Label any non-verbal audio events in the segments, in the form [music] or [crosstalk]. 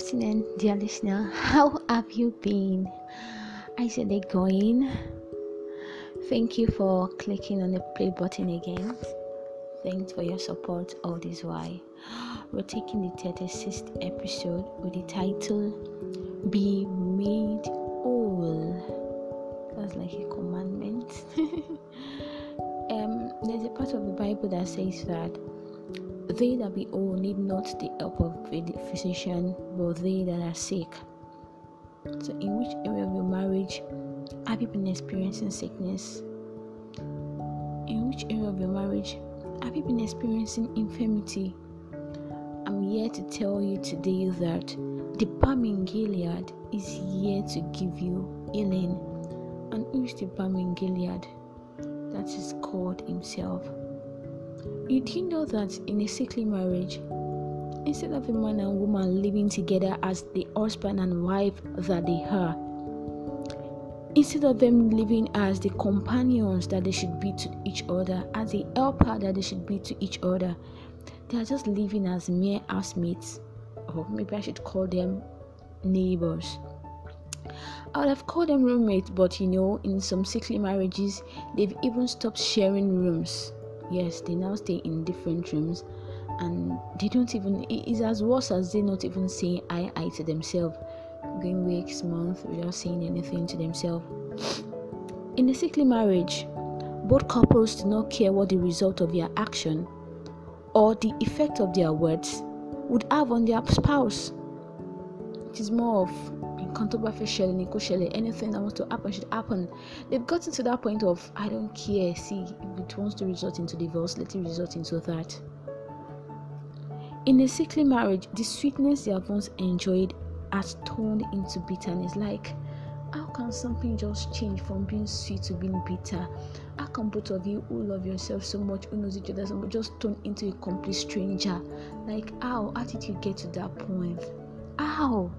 afternoon, dear listener. How have you been? I said they going. Thank you for clicking on the play button again. Thanks for your support all this while. We're taking the 36th episode with the title Be Made Whole. That's like a commandment. [laughs] um, there's a part of the Bible that says that they that be whole need not the help of a physician, but they that are sick. So, in which area of your marriage have you been experiencing sickness? In which area of your marriage have you been experiencing infirmity? I'm here to tell you today that the balm in Gilead is here to give you healing. And who is the balm in Gilead? That is God Himself. You do know that in a sickly marriage, instead of a man and woman living together as the husband and wife that they are, instead of them living as the companions that they should be to each other, as the helper that they should be to each other, they are just living as mere housemates, or maybe I should call them neighbors. I would have called them roommates, but you know, in some sickly marriages, they've even stopped sharing rooms yes they now stay in different rooms and they don't even it's as worse as they not even saying i i to themselves. Going weeks months without saying anything to themselves. In a sickly marriage both couples do not care what the result of their action or the effect of their words would have on their spouse. It is more of Nico Shelley, anything that wants to happen should happen. They've gotten to that point of I don't care. See, if it wants to result into divorce, let it result into that. In a sickly marriage, the sweetness they have once enjoyed has turned into bitterness. Like, how can something just change from being sweet to being bitter? How can both of you who love yourself so much, who knows each other so much, just turn into a complete stranger? Like, how? How did you get to that point? How?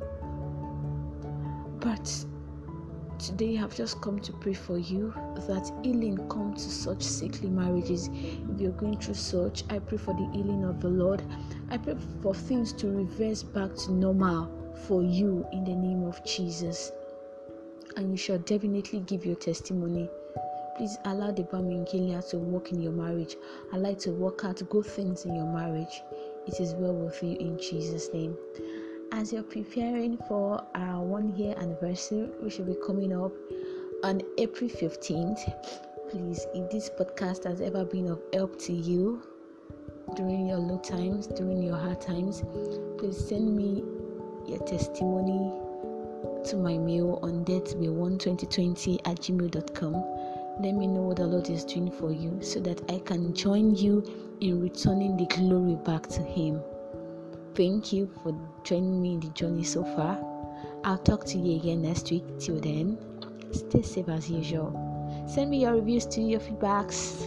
But today I've just come to pray for you that healing come to such sickly marriages. If you're going through such, I pray for the healing of the Lord. I pray for things to reverse back to normal for you in the name of Jesus. And you shall definitely give your testimony. Please allow the Gilead to work in your marriage. Allow it to work out good things in your marriage. It is well with you in Jesus' name as you're preparing for our one year anniversary, which will be coming up on April 15th, please, if this podcast has ever been of help to you during your low times, during your hard times, please send me your testimony to my mail on deathway12020 at gmail.com. Let me know what the Lord is doing for you so that I can join you in returning the glory back to Him. Thank you for joining me in the journey so far. I'll talk to you again next week. Till then, stay safe as usual. Send me your reviews to your feedbacks.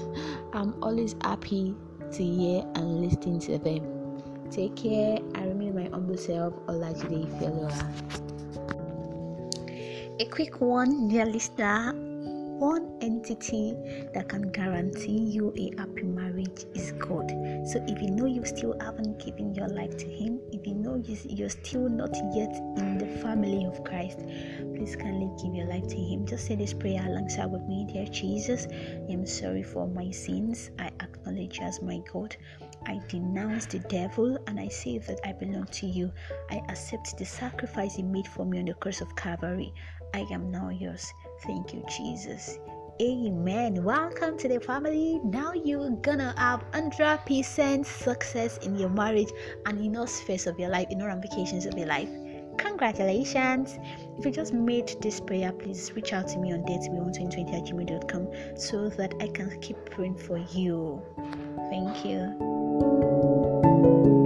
I'm always happy to hear and listen to them. Take care. I remain my humble self, Olajide Fellowa. A quick one, dear listener one entity that can guarantee you a happy marriage is God. So if you know you still haven't given your life to Him, if you know you're still not yet in the family of Christ, please kindly give your life to Him. Just say this prayer alongside with me, dear Jesus. I am sorry for my sins. I acknowledge you as my God. I denounce the devil and I say that I belong to you. I accept the sacrifice you made for me on the cross of Calvary. I am now yours. Thank you, Jesus. Amen. Welcome to the family. Now you're gonna have 100% success in your marriage and in all spheres of your life, in all ramifications of your life. Congratulations. If you just made this prayer, please reach out to me on datebe120 at gmail.com so that I can keep praying for you. Thank you. Thank you.